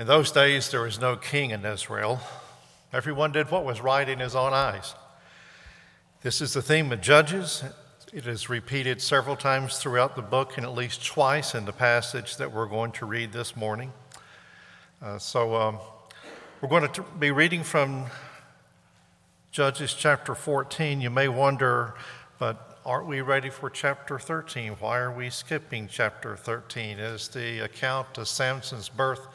In those days, there was no king in Israel. Everyone did what was right in his own eyes. This is the theme of Judges. It is repeated several times throughout the book and at least twice in the passage that we're going to read this morning. Uh, so um, we're going to be reading from Judges chapter 14. You may wonder, but aren't we ready for chapter 13? Why are we skipping chapter 13? Is the account of Samson's birth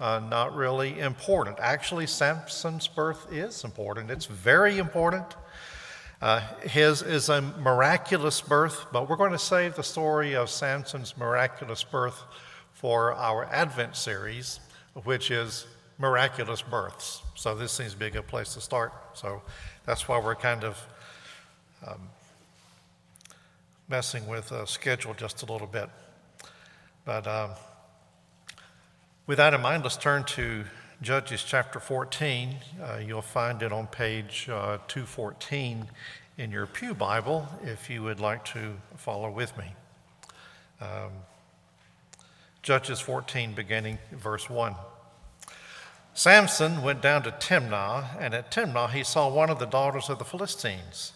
uh, not really important. Actually, Samson's birth is important, it's very important. Uh, his is a miraculous birth, but we're going to save the story of Samson's miraculous birth for our Advent series, which is miraculous births. So this seems to be a good place to start. So that's why we're kind of um, messing with the schedule just a little bit. But um, with that in mind, let's turn to Judges chapter 14. Uh, you'll find it on page uh, 214 in your Pew Bible if you would like to follow with me. Um, Judges 14, beginning verse 1. Samson went down to Timnah, and at Timnah he saw one of the daughters of the Philistines.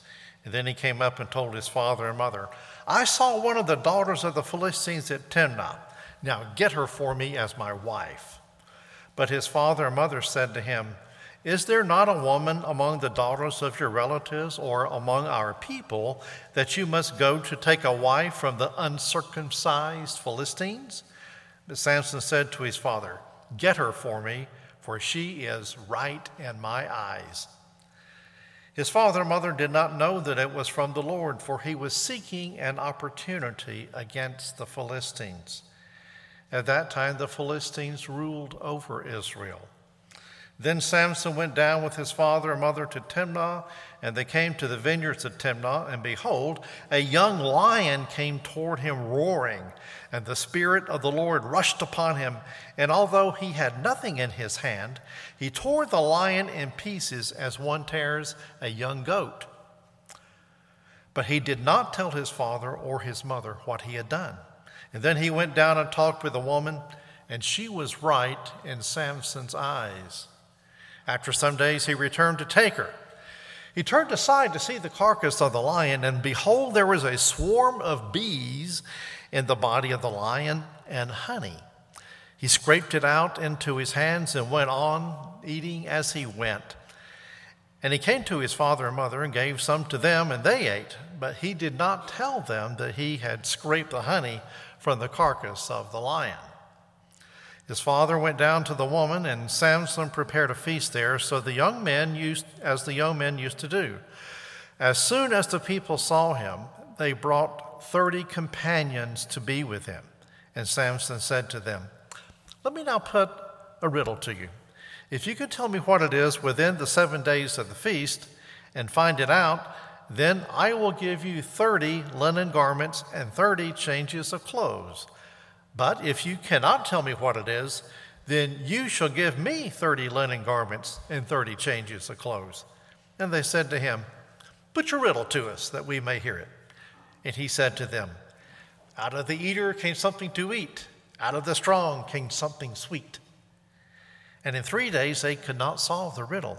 And then he came up and told his father and mother, I saw one of the daughters of the Philistines at Timnah. Now get her for me as my wife. But his father and mother said to him, Is there not a woman among the daughters of your relatives or among our people that you must go to take a wife from the uncircumcised Philistines? But Samson said to his father, Get her for me, for she is right in my eyes. His father and mother did not know that it was from the Lord, for he was seeking an opportunity against the Philistines. At that time, the Philistines ruled over Israel. Then Samson went down with his father and mother to Timnah, and they came to the vineyards of Timnah, and behold, a young lion came toward him roaring, and the Spirit of the Lord rushed upon him. And although he had nothing in his hand, he tore the lion in pieces as one tears a young goat. But he did not tell his father or his mother what he had done. And then he went down and talked with the woman, and she was right in Samson's eyes. After some days, he returned to take her. He turned aside to see the carcass of the lion, and behold, there was a swarm of bees in the body of the lion and honey. He scraped it out into his hands and went on eating as he went. And he came to his father and mother and gave some to them, and they ate. But he did not tell them that he had scraped the honey from the carcass of the lion. His father went down to the woman, and Samson prepared a feast there, so the young men used, as the young men used to do. As soon as the people saw him, they brought thirty companions to be with him. And Samson said to them, Let me now put a riddle to you. If you could tell me what it is within the seven days of the feast and find it out, then I will give you 30 linen garments and 30 changes of clothes. But if you cannot tell me what it is, then you shall give me 30 linen garments and 30 changes of clothes. And they said to him, Put your riddle to us that we may hear it. And he said to them, Out of the eater came something to eat, out of the strong came something sweet. And in three days they could not solve the riddle.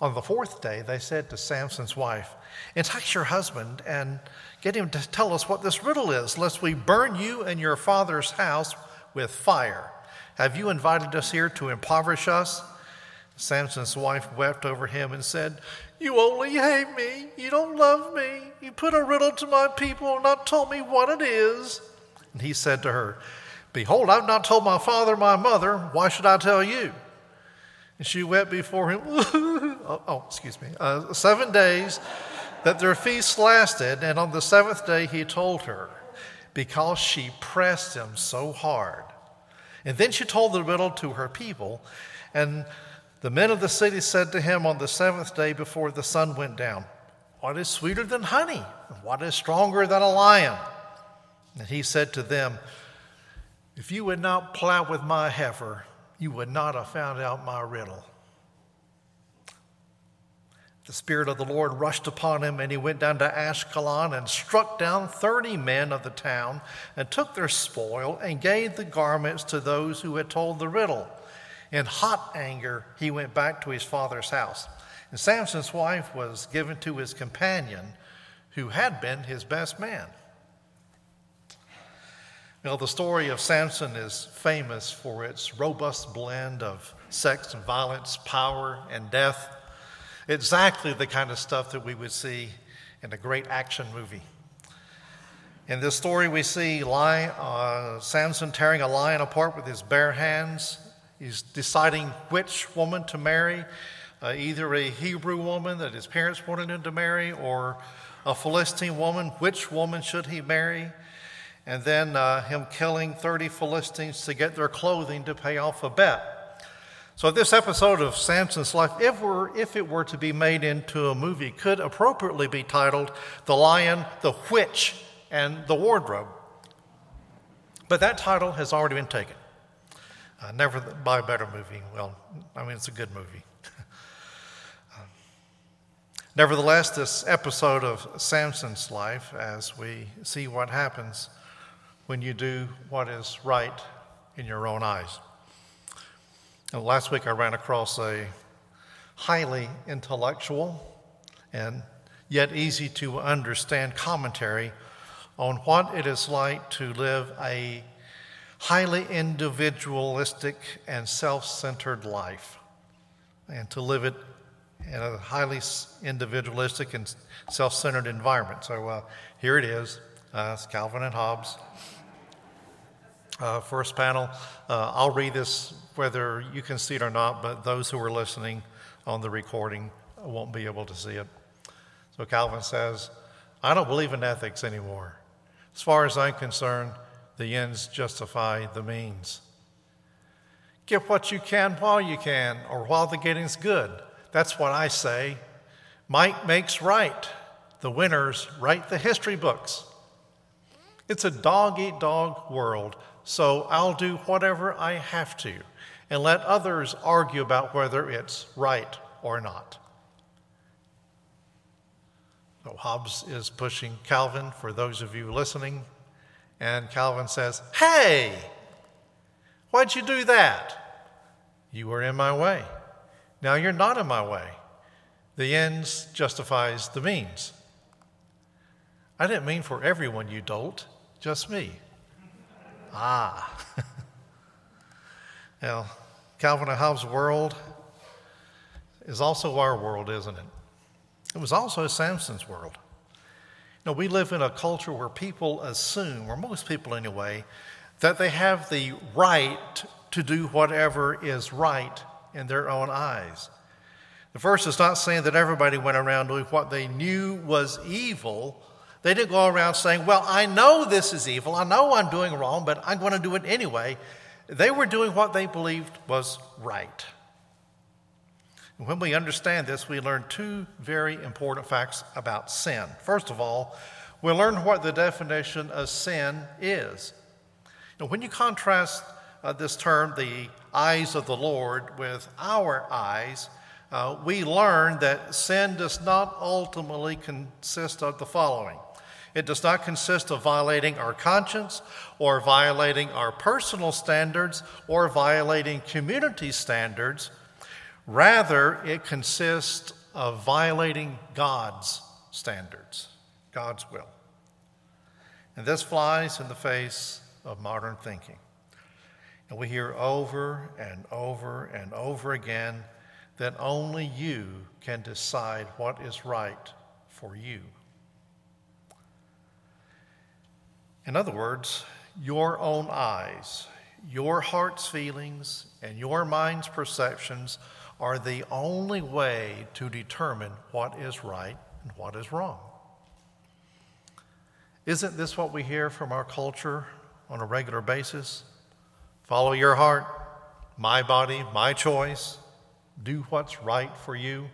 On the fourth day, they said to Samson's wife, Entice your husband and get him to tell us what this riddle is, lest we burn you and your father's house with fire. Have you invited us here to impoverish us? Samson's wife wept over him and said, You only hate me. You don't love me. You put a riddle to my people and not told me what it is. And he said to her, Behold, I've not told my father, my mother. Why should I tell you? And she wept before him, oh, oh, excuse me, uh, seven days that their feast lasted. And on the seventh day, he told her, because she pressed him so hard. And then she told the riddle to her people. And the men of the city said to him on the seventh day before the sun went down, What is sweeter than honey? What is stronger than a lion? And he said to them, If you would not plow with my heifer, you would not have found out my riddle. The Spirit of the Lord rushed upon him, and he went down to Ashkelon and struck down thirty men of the town, and took their spoil, and gave the garments to those who had told the riddle. In hot anger, he went back to his father's house. And Samson's wife was given to his companion, who had been his best man. You know, the story of Samson is famous for its robust blend of sex and violence, power and death. Exactly the kind of stuff that we would see in a great action movie. In this story, we see lion, uh, Samson tearing a lion apart with his bare hands. He's deciding which woman to marry uh, either a Hebrew woman that his parents wanted him to marry or a Philistine woman. Which woman should he marry? And then uh, him killing 30 Philistines to get their clothing to pay off a bet. So, this episode of Samson's life, if, were, if it were to be made into a movie, could appropriately be titled The Lion, the Witch, and the Wardrobe. But that title has already been taken. Uh, never by a better movie. Well, I mean, it's a good movie. Nevertheless, this episode of Samson's life, as we see what happens when you do what is right in your own eyes. And last week I ran across a highly intellectual and yet easy to understand commentary on what it is like to live a highly individualistic and self centered life and to live it in a highly individualistic and self centered environment. So uh, here it is uh, it's Calvin and Hobbes. Uh, first panel. Uh, I'll read this whether you can see it or not, but those who are listening on the recording won't be able to see it. So Calvin says, I don't believe in ethics anymore. As far as I'm concerned, the ends justify the means. Get what you can while you can, or while the getting's good. That's what I say. Might makes right. The winners write the history books. It's a dog eat dog world, so I'll do whatever I have to and let others argue about whether it's right or not. So Hobbes is pushing Calvin for those of you listening, and Calvin says, Hey, why'd you do that? You were in my way. Now you're not in my way. The ends justifies the means. I didn't mean for everyone, you dolt, just me. Ah. now, Calvin and Hobbes' world is also our world, isn't it? It was also Samson's world. You know, we live in a culture where people assume, or most people anyway, that they have the right to do whatever is right in their own eyes. The verse is not saying that everybody went around doing what they knew was evil. They didn't go around saying, Well, I know this is evil. I know I'm doing wrong, but I'm going to do it anyway. They were doing what they believed was right. When we understand this, we learn two very important facts about sin. First of all, we learn what the definition of sin is. Now, when you contrast uh, this term, the eyes of the Lord, with our eyes, uh, we learn that sin does not ultimately consist of the following it does not consist of violating our conscience or violating our personal standards or violating community standards. Rather, it consists of violating God's standards, God's will. And this flies in the face of modern thinking. And we hear over and over and over again that only you can decide what is right for you. In other words, your own eyes, your heart's feelings, and your mind's perceptions are the only way to determine what is right and what is wrong. Isn't this what we hear from our culture on a regular basis? Follow your heart, my body, my choice, do what's right for you.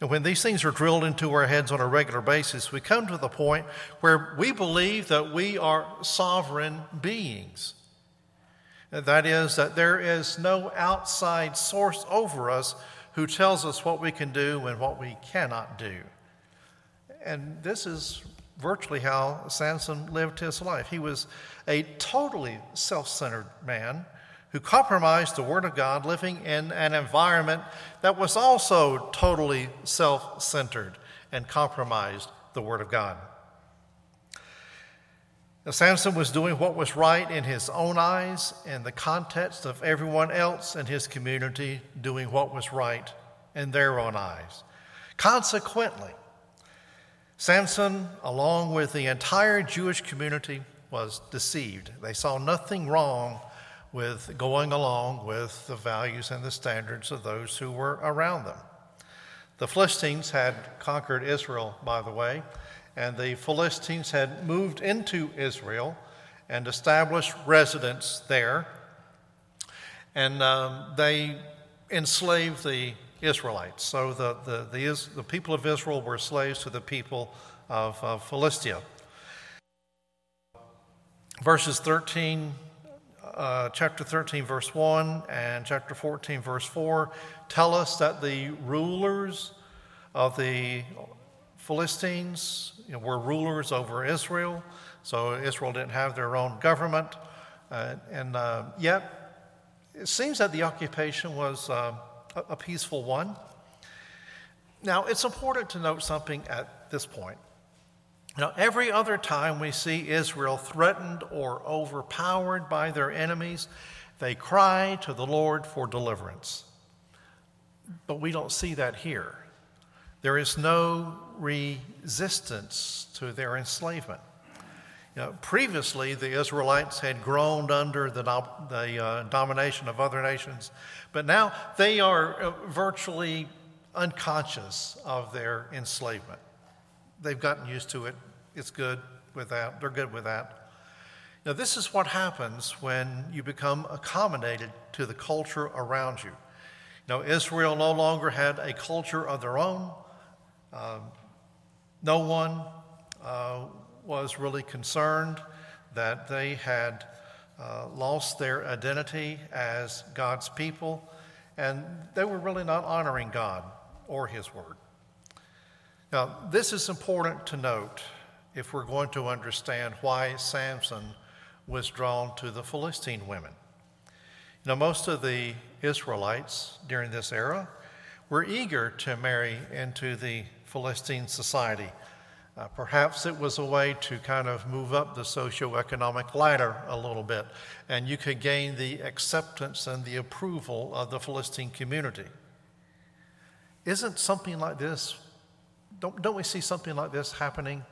And when these things are drilled into our heads on a regular basis, we come to the point where we believe that we are sovereign beings. That is, that there is no outside source over us who tells us what we can do and what we cannot do. And this is virtually how Samson lived his life. He was a totally self centered man who compromised the Word of God, living in an environment that was also totally self centered and compromised the Word of God. Now, Samson was doing what was right in his own eyes in the context of everyone else in his community doing what was right in their own eyes. Consequently, Samson, along with the entire Jewish community, was deceived. They saw nothing wrong with going along with the values and the standards of those who were around them. The Philistines had conquered Israel, by the way, and the Philistines had moved into Israel and established residence there. And um, they enslaved the Israelites. So the, the, the, the, people of Israel were slaves to the people of, of Philistia. Verses 13, uh, chapter 13, verse 1, and chapter 14, verse 4 tell us that the rulers of the Philistines you know, were rulers over Israel, so Israel didn't have their own government. Uh, and uh, yet, it seems that the occupation was uh, a, a peaceful one. Now, it's important to note something at this point. Now, every other time we see Israel threatened or overpowered by their enemies, they cry to the Lord for deliverance. But we don't see that here. There is no resistance to their enslavement. You know, previously, the Israelites had groaned under the, the uh, domination of other nations, but now they are uh, virtually unconscious of their enslavement. They've gotten used to it. It's good with that. They're good with that. Now, this is what happens when you become accommodated to the culture around you. Now, Israel no longer had a culture of their own. Um, no one uh, was really concerned that they had uh, lost their identity as God's people, and they were really not honoring God or His Word. Now, this is important to note if we're going to understand why Samson was drawn to the Philistine women. Now, most of the Israelites during this era were eager to marry into the Philistine society. Uh, perhaps it was a way to kind of move up the socioeconomic ladder a little bit, and you could gain the acceptance and the approval of the Philistine community. Isn't something like this, don't, don't we see something like this happening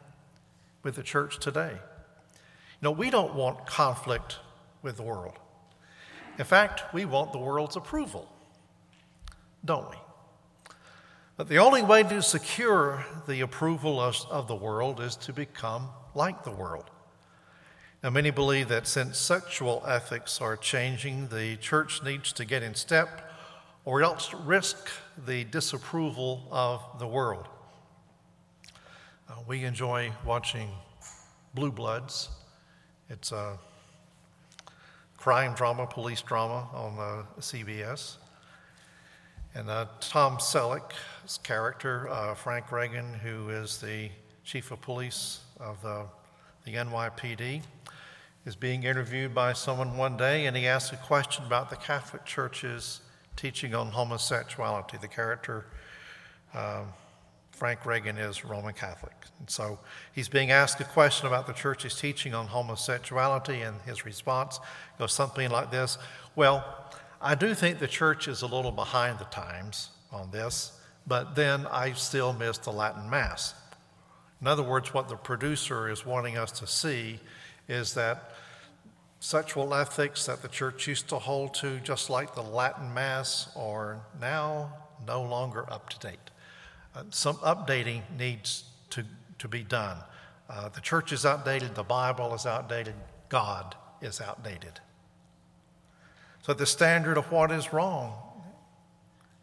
with the church today? You know, we don't want conflict with the world. In fact, we want the world's approval, don't we? But the only way to secure the approval of, of the world is to become like the world. Now, many believe that since sexual ethics are changing, the church needs to get in step or else risk the disapproval of the world. Uh, we enjoy watching Blue Bloods. It's a crime drama, police drama on uh, CBS. And uh, Tom Selleck's character, uh, Frank Reagan, who is the chief of police of the, the NYPD, is being interviewed by someone one day, and he asks a question about the Catholic Church's teaching on homosexuality. The character, uh, Frank Reagan, is Roman Catholic. And so he's being asked a question about the church's teaching on homosexuality, and his response goes something like this Well, I do think the church is a little behind the times on this, but then I still miss the Latin Mass. In other words, what the producer is wanting us to see is that sexual ethics that the church used to hold to, just like the Latin Mass, are now no longer up to date. Some updating needs to, to be done. Uh, the church is outdated, the Bible is outdated, God is outdated. So the standard of what is wrong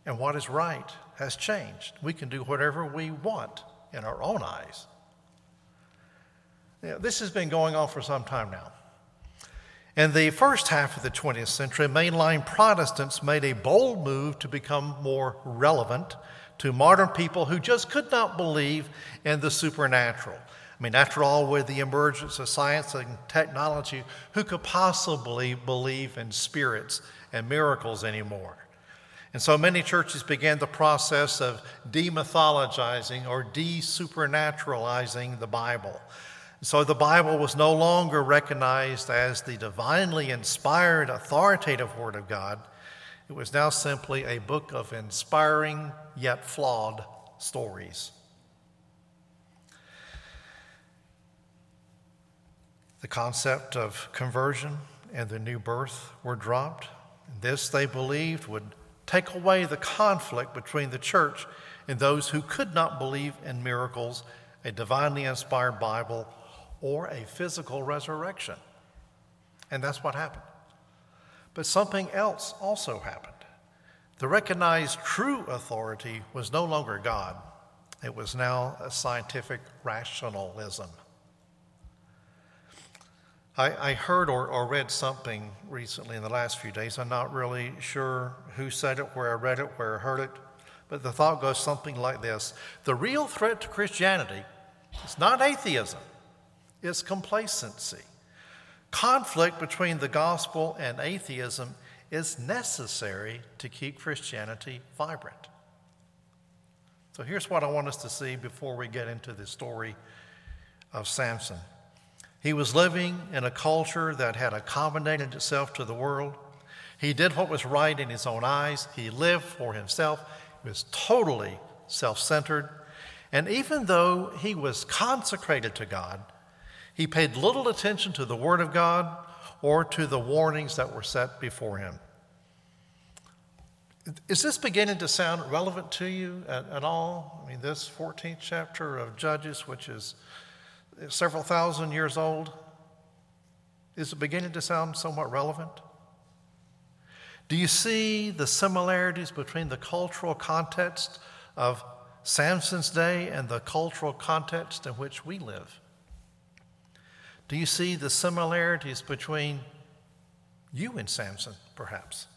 and what is right has changed. We can do whatever we want in our own eyes. this has been going on for some time now. In the first half of the 20th century, mainline Protestants made a bold move to become more relevant to modern people who just could not believe in the supernatural. I mean, after all, with the emergence of science and technology, who could possibly believe in spirits and miracles anymore? And so many churches began the process of demythologizing or desupernaturalizing the Bible. So the Bible was no longer recognized as the divinely inspired, authoritative Word of God. It was now simply a book of inspiring yet flawed stories. The concept of conversion and the new birth were dropped. This, they believed, would take away the conflict between the church and those who could not believe in miracles, a divinely inspired Bible, or a physical resurrection. And that's what happened. But something else also happened. The recognized true authority was no longer God, it was now a scientific rationalism. I, I heard or, or read something recently in the last few days. I'm not really sure who said it, where I read it, where I heard it, but the thought goes something like this The real threat to Christianity is not atheism, it's complacency. Conflict between the gospel and atheism is necessary to keep Christianity vibrant. So here's what I want us to see before we get into the story of Samson. He was living in a culture that had accommodated itself to the world. He did what was right in his own eyes. He lived for himself. He was totally self centered. And even though he was consecrated to God, he paid little attention to the Word of God or to the warnings that were set before him. Is this beginning to sound relevant to you at, at all? I mean, this 14th chapter of Judges, which is several thousand years old? Is it beginning to sound somewhat relevant? Do you see the similarities between the cultural context of Samson's day and the cultural context in which we live? Do you see the similarities between you and Samson, perhaps?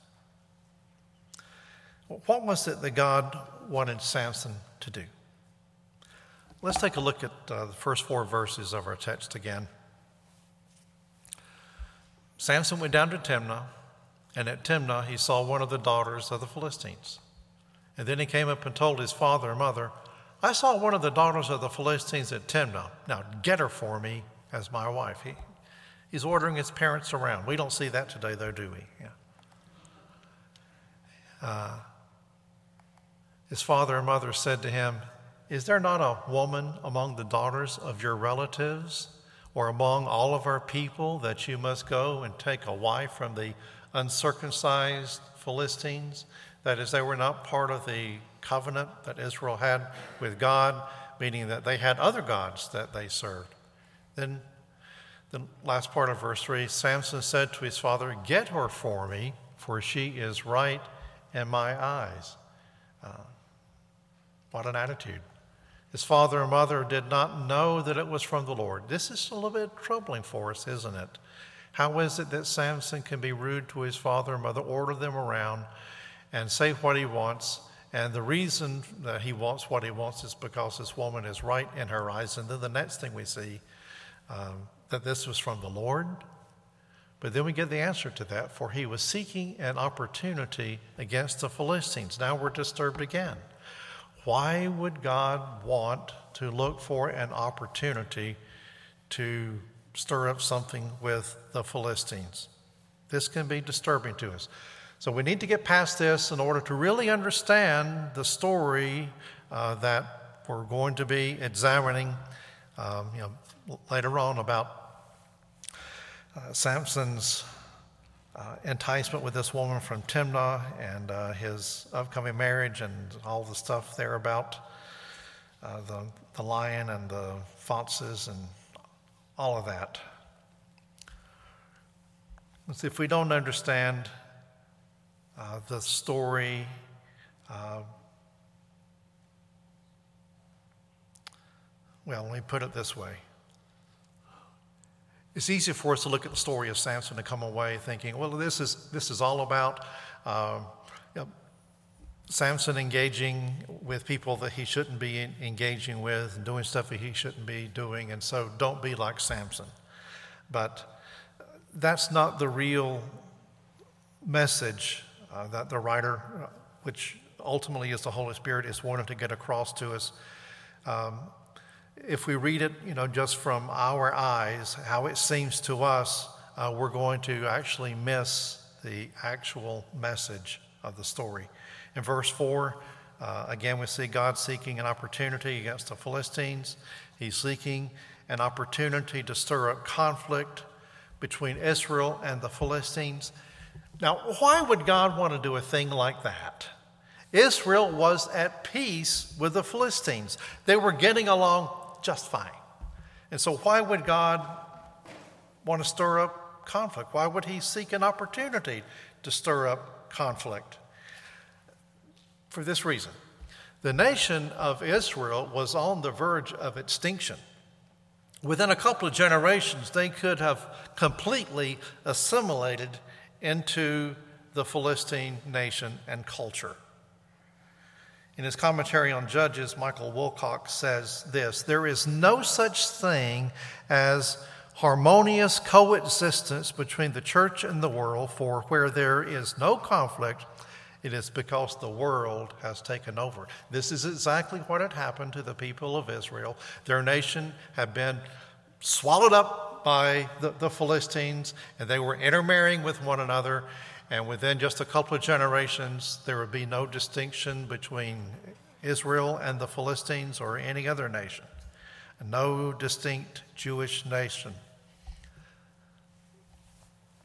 What was it that God wanted Samson to do? Let's take a look at uh, the first four verses of our text again. Samson went down to Timnah, and at Timnah he saw one of the daughters of the Philistines. And then he came up and told his father and mother, I saw one of the daughters of the Philistines at Timnah. Now get her for me as my wife. He, he's ordering his parents around. We don't see that today, though, do we? Yeah. Uh, his father and mother said to him, is there not a woman among the daughters of your relatives or among all of our people that you must go and take a wife from the uncircumcised Philistines? That is, they were not part of the covenant that Israel had with God, meaning that they had other gods that they served. Then, the last part of verse 3 Samson said to his father, Get her for me, for she is right in my eyes. Uh, what an attitude. His father and mother did not know that it was from the Lord. This is a little bit troubling for us, isn't it? How is it that Samson can be rude to his father and mother, order them around, and say what he wants? And the reason that he wants what he wants is because this woman is right in her eyes. And then the next thing we see um, that this was from the Lord. But then we get the answer to that for he was seeking an opportunity against the Philistines. Now we're disturbed again. Why would God want to look for an opportunity to stir up something with the Philistines? This can be disturbing to us. So we need to get past this in order to really understand the story uh, that we're going to be examining um, you know, later on about uh, Samson's uh, enticement with this woman from Timnah and uh, his upcoming marriage and all the stuff there about uh, the, the lion and the foxes and all of that. If we don't understand uh, the story, uh, well, let me put it this way it's easy for us to look at the story of Samson and come away thinking, well, this is, this is all about um, you know, Samson engaging with people that he shouldn't be engaging with and doing stuff that he shouldn't be doing. And so don't be like Samson. But that's not the real message uh, that the writer, uh, which ultimately is the Holy Spirit, is wanting to get across to us. Um, if we read it, you know, just from our eyes, how it seems to us, uh, we're going to actually miss the actual message of the story. In verse 4, uh, again, we see God seeking an opportunity against the Philistines. He's seeking an opportunity to stir up conflict between Israel and the Philistines. Now, why would God want to do a thing like that? Israel was at peace with the Philistines, they were getting along just fine. And so, why would God want to stir up conflict? Why would He seek an opportunity to stir up conflict? For this reason the nation of Israel was on the verge of extinction. Within a couple of generations, they could have completely assimilated into the Philistine nation and culture. In his commentary on Judges, Michael Wilcock says this There is no such thing as harmonious coexistence between the church and the world, for where there is no conflict, it is because the world has taken over. This is exactly what had happened to the people of Israel. Their nation had been swallowed up by the, the Philistines, and they were intermarrying with one another. And within just a couple of generations, there would be no distinction between Israel and the Philistines or any other nation, no distinct Jewish nation.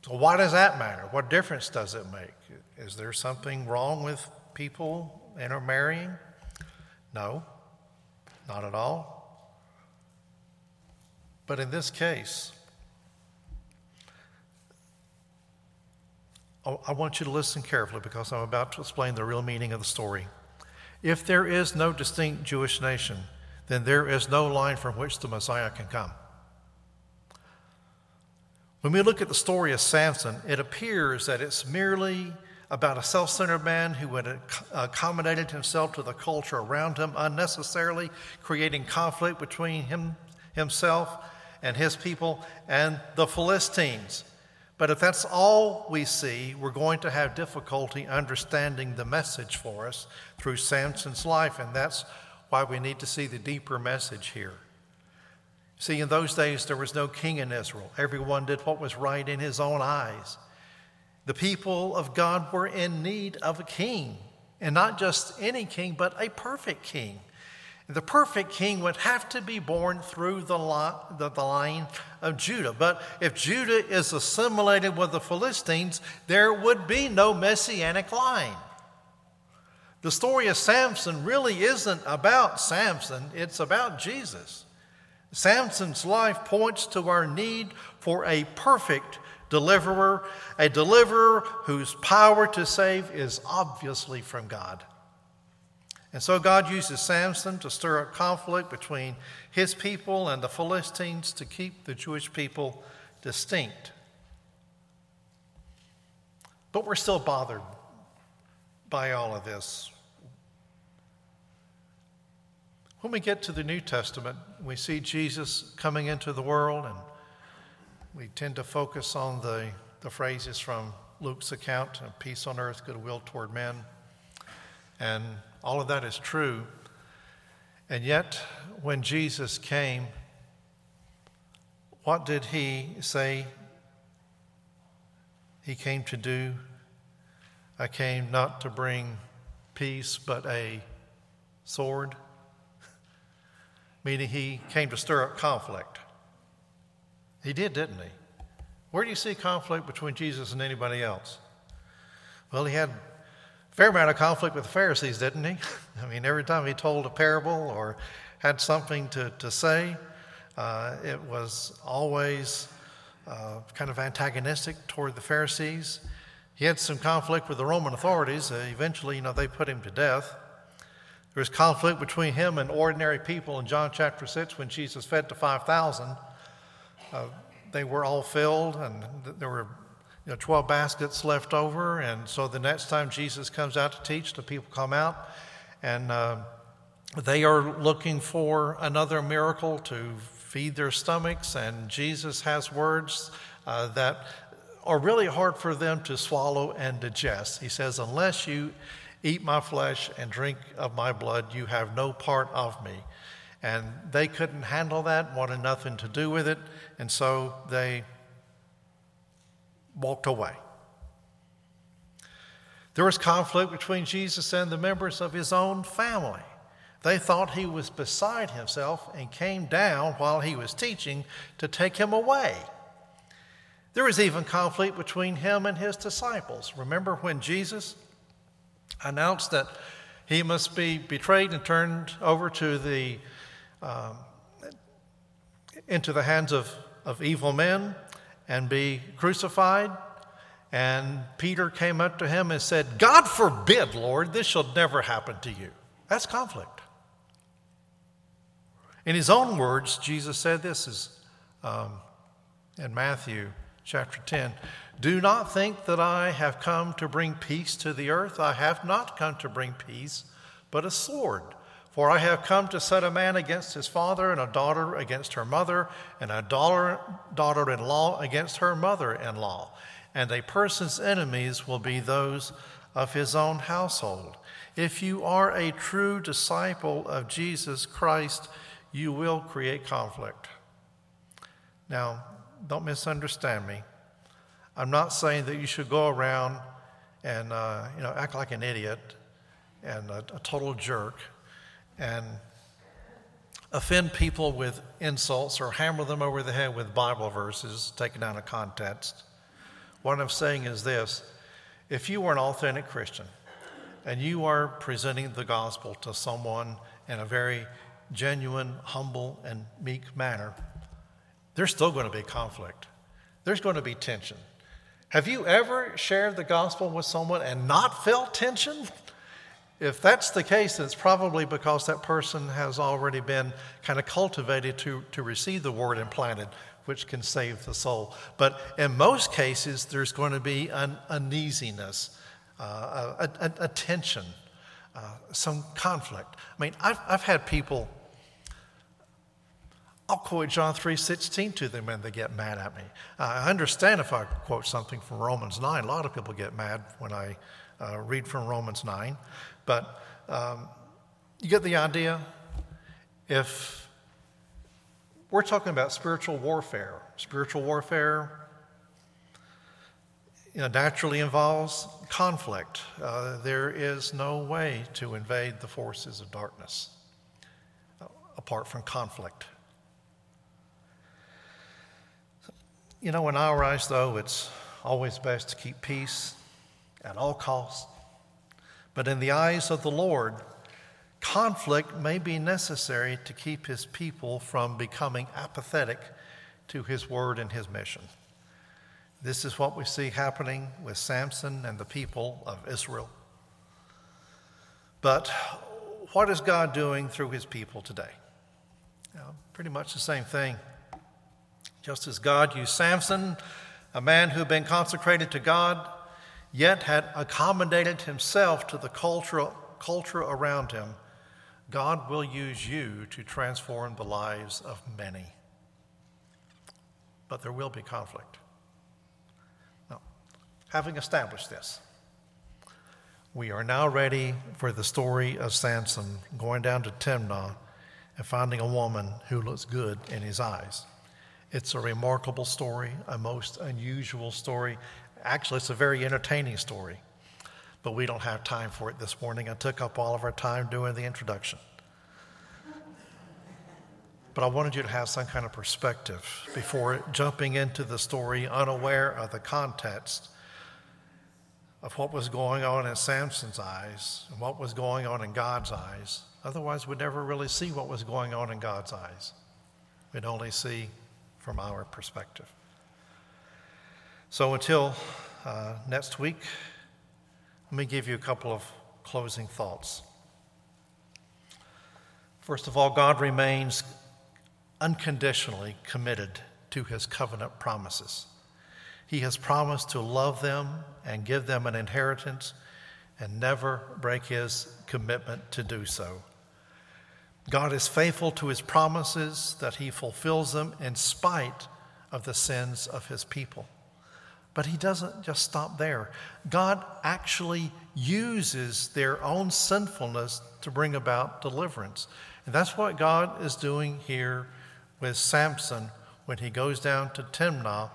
So, why does that matter? What difference does it make? Is there something wrong with people intermarrying? No, not at all. But in this case, I want you to listen carefully because I'm about to explain the real meaning of the story. If there is no distinct Jewish nation, then there is no line from which the Messiah can come. When we look at the story of Samson, it appears that it's merely about a self centered man who had accommodated himself to the culture around him unnecessarily, creating conflict between him, himself and his people and the Philistines. But if that's all we see, we're going to have difficulty understanding the message for us through Samson's life, and that's why we need to see the deeper message here. See, in those days, there was no king in Israel. Everyone did what was right in his own eyes. The people of God were in need of a king, and not just any king, but a perfect king the perfect king would have to be born through the, line of Judah. But if Judah is assimilated with the Philistines, there would be no messianic line. The story of Samson really isn't about Samson, it's about Jesus. Samson's life points to our need for a perfect deliverer, a deliverer whose power to save is obviously from God. And so God uses Samson to stir up conflict between his people and the Philistines to keep the Jewish people distinct. But we're still bothered by all of this. When we get to the New Testament, we see Jesus coming into the world, and we tend to focus on the, the phrases from Luke's account peace on earth, goodwill toward men. And all of that is true. And yet, when Jesus came, what did he say he came to do? I came not to bring peace, but a sword. Meaning he came to stir up conflict. He did, didn't he? Where do you see conflict between Jesus and anybody else? Well, he had fair amount of conflict with the Pharisees, didn't he? I mean, every time he told a parable or had something to, to say, uh, it was always uh, kind of antagonistic toward the Pharisees. He had some conflict with the Roman authorities. Uh, eventually, you know, they put him to death. There was conflict between him and ordinary people in John chapter 6 when Jesus fed the 5,000. Uh, they were all filled, and there were you know, 12 baskets left over. And so the next time Jesus comes out to teach, the people come out and uh, they are looking for another miracle to feed their stomachs. And Jesus has words uh, that are really hard for them to swallow and digest. He says, Unless you eat my flesh and drink of my blood, you have no part of me. And they couldn't handle that, wanted nothing to do with it, and so they walked away. There was conflict between Jesus and the members of his own family. They thought he was beside himself and came down while he was teaching to take him away. There was even conflict between him and his disciples. Remember when Jesus announced that he must be betrayed and turned over to the um, into the hands of, of evil men and be crucified. And Peter came up to him and said, God forbid, Lord, this shall never happen to you. That's conflict. In his own words, Jesus said this is um, in Matthew chapter 10 Do not think that I have come to bring peace to the earth. I have not come to bring peace, but a sword. For I have come to set a man against his father, and a daughter against her mother, and a daughter in law against her mother in law. And a person's enemies will be those of his own household. If you are a true disciple of Jesus Christ, you will create conflict. Now, don't misunderstand me. I'm not saying that you should go around and uh, you know act like an idiot and a, a total jerk and offend people with insults or hammer them over the head with Bible verses taken out of context. What I'm saying is this if you are an authentic Christian and you are presenting the gospel to someone in a very genuine, humble, and meek manner, there's still going to be conflict. There's going to be tension. Have you ever shared the gospel with someone and not felt tension? If that's the case, it's probably because that person has already been kind of cultivated to, to receive the word implanted, which can save the soul. But in most cases, there's going to be an uneasiness, uh, a, a, a, tension, uh, some conflict. I mean, I've, I've had people, I'll quote John 3.16 to them and they get mad at me. I understand if I quote something from Romans 9. A lot of people get mad when I uh, read from Romans 9. But um, you get the idea? If we're talking about spiritual warfare, spiritual warfare you know, naturally involves conflict. Uh, there is no way to invade the forces of darkness uh, apart from conflict. You know, in our eyes, though, it's always best to keep peace at all costs. But in the eyes of the Lord, conflict may be necessary to keep his people from becoming apathetic to his word and his mission. This is what we see happening with Samson and the people of Israel. But what is God doing through his people today? Know, pretty much the same thing. Just as God used Samson, a man who had been consecrated to God, yet had accommodated himself to the culture, culture around him, God will use you to transform the lives of many. But there will be conflict. Now, having established this, we are now ready for the story of Samson going down to Timnah and finding a woman who looks good in his eyes. It's a remarkable story, a most unusual story, Actually, it's a very entertaining story, but we don't have time for it this morning. I took up all of our time doing the introduction. But I wanted you to have some kind of perspective before jumping into the story, unaware of the context of what was going on in Samson's eyes and what was going on in God's eyes. Otherwise, we'd never really see what was going on in God's eyes. We'd only see from our perspective. So until uh, next week, let me give you a couple of closing thoughts. First of all, God remains unconditionally committed to his covenant promises. He has promised to love them and give them an inheritance and never break his commitment to do so. God is faithful to his promises that he fulfills them in spite of the sins of his people. But he doesn't just stop there. God actually uses their own sinfulness to bring about deliverance. And that's what God is doing here with Samson when he goes down to Timnah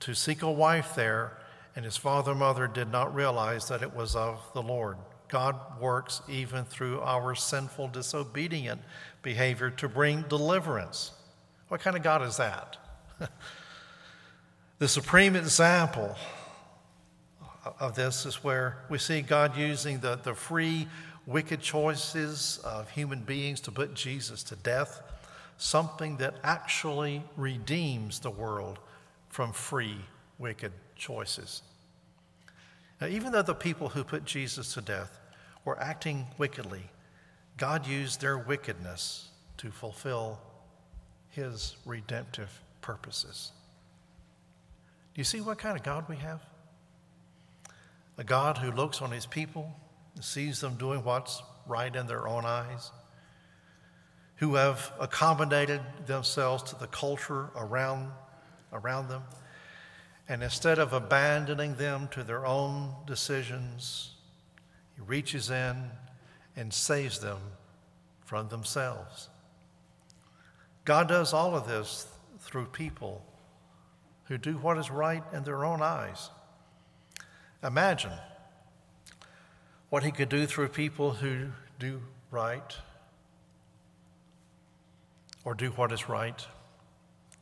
to seek a wife there, and his father and mother did not realize that it was of the Lord. God works even through our sinful, disobedient behavior to bring deliverance. What kind of God is that? the supreme example of this is where we see God using the, the free, wicked choices of human beings to put Jesus to death, something that actually redeems the world from free, wicked choices. Now, even though the people who put Jesus to death were acting wickedly, God used their wickedness to fulfill his redemptive purposes. You see what kind of God we have? A God who looks on his people, and sees them doing what's right in their own eyes, who have accommodated themselves to the culture around, around them. And instead of abandoning them to their own decisions, he reaches in and saves them from themselves. God does all of this through people who do what is right in their own eyes. Imagine what he could do through people who do right or do what is right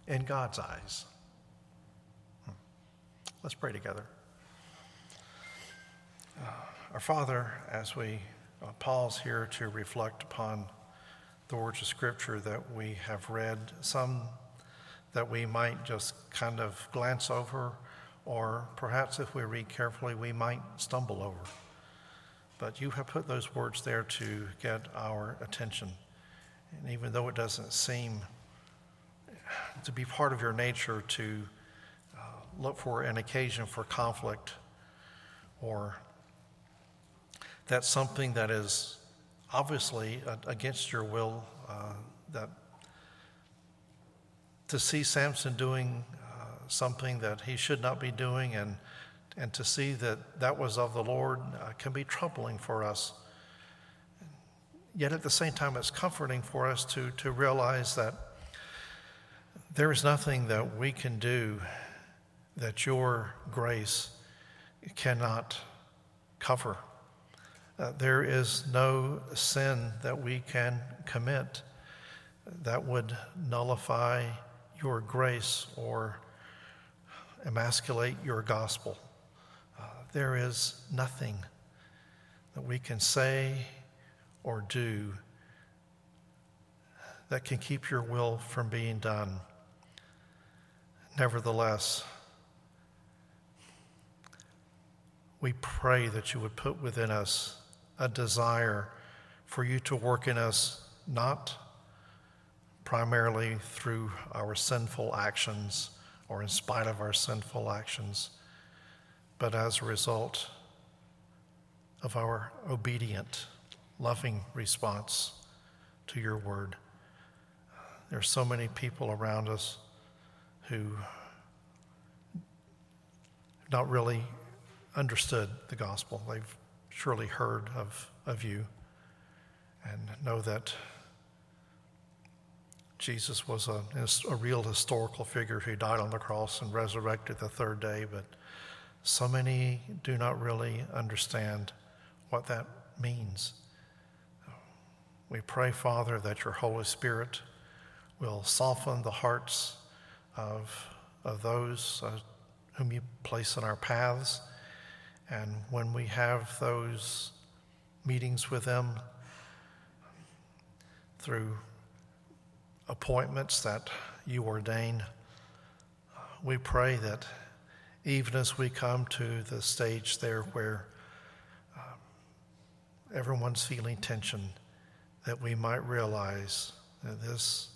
in God's eyes. Hmm. Let's pray together. Our Father, as we uh, pause here to reflect upon the words of Scripture that we have read, some that we might just kind of glance over or perhaps if we read carefully, we might stumble over. But you have put those words there to get our attention. And even though it doesn't seem to be part of your nature to uh, look for an occasion for conflict or that's something that is obviously against your will, uh, that to see Samson doing something that he should not be doing, and, and to see that that was of the Lord uh, can be troubling for us. Yet at the same time, it's comforting for us to, to realize that there is nothing that we can do that your grace cannot cover. Uh, there is no sin that we can commit that would nullify your grace or emasculate your gospel. Uh, there is nothing that we can say or do that can keep your will from being done. Nevertheless, we pray that you would put within us a desire for you to work in us, not primarily through our sinful actions or in spite of our sinful actions, but as a result of our obedient, loving response to your word. There are so many people around us who not really understood the gospel. They've surely heard of, of you and know that Jesus was a, a real historical figure who died on the cross and resurrected the third day, but so many do not really understand what that means. We pray, Father, that your Holy Spirit will soften the hearts of, of those uh, whom you place in our paths. And when we have those meetings with them through appointments that you ordain. We pray that even as we come to the stage there where um, everyone's feeling tension, that we might realize that this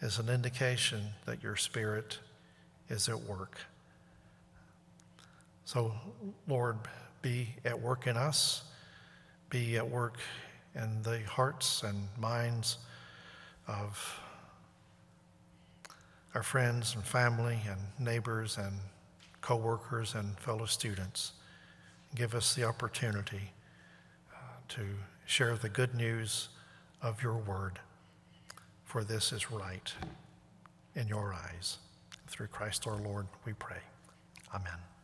is an indication that your spirit is at work. So, Lord, be at work in us, be at work in the hearts and minds of our friends and family and neighbors and coworkers and fellow students. Give us the opportunity uh, to share the good news of your word, for this is right in your eyes. Through Christ our Lord, we pray. Amen.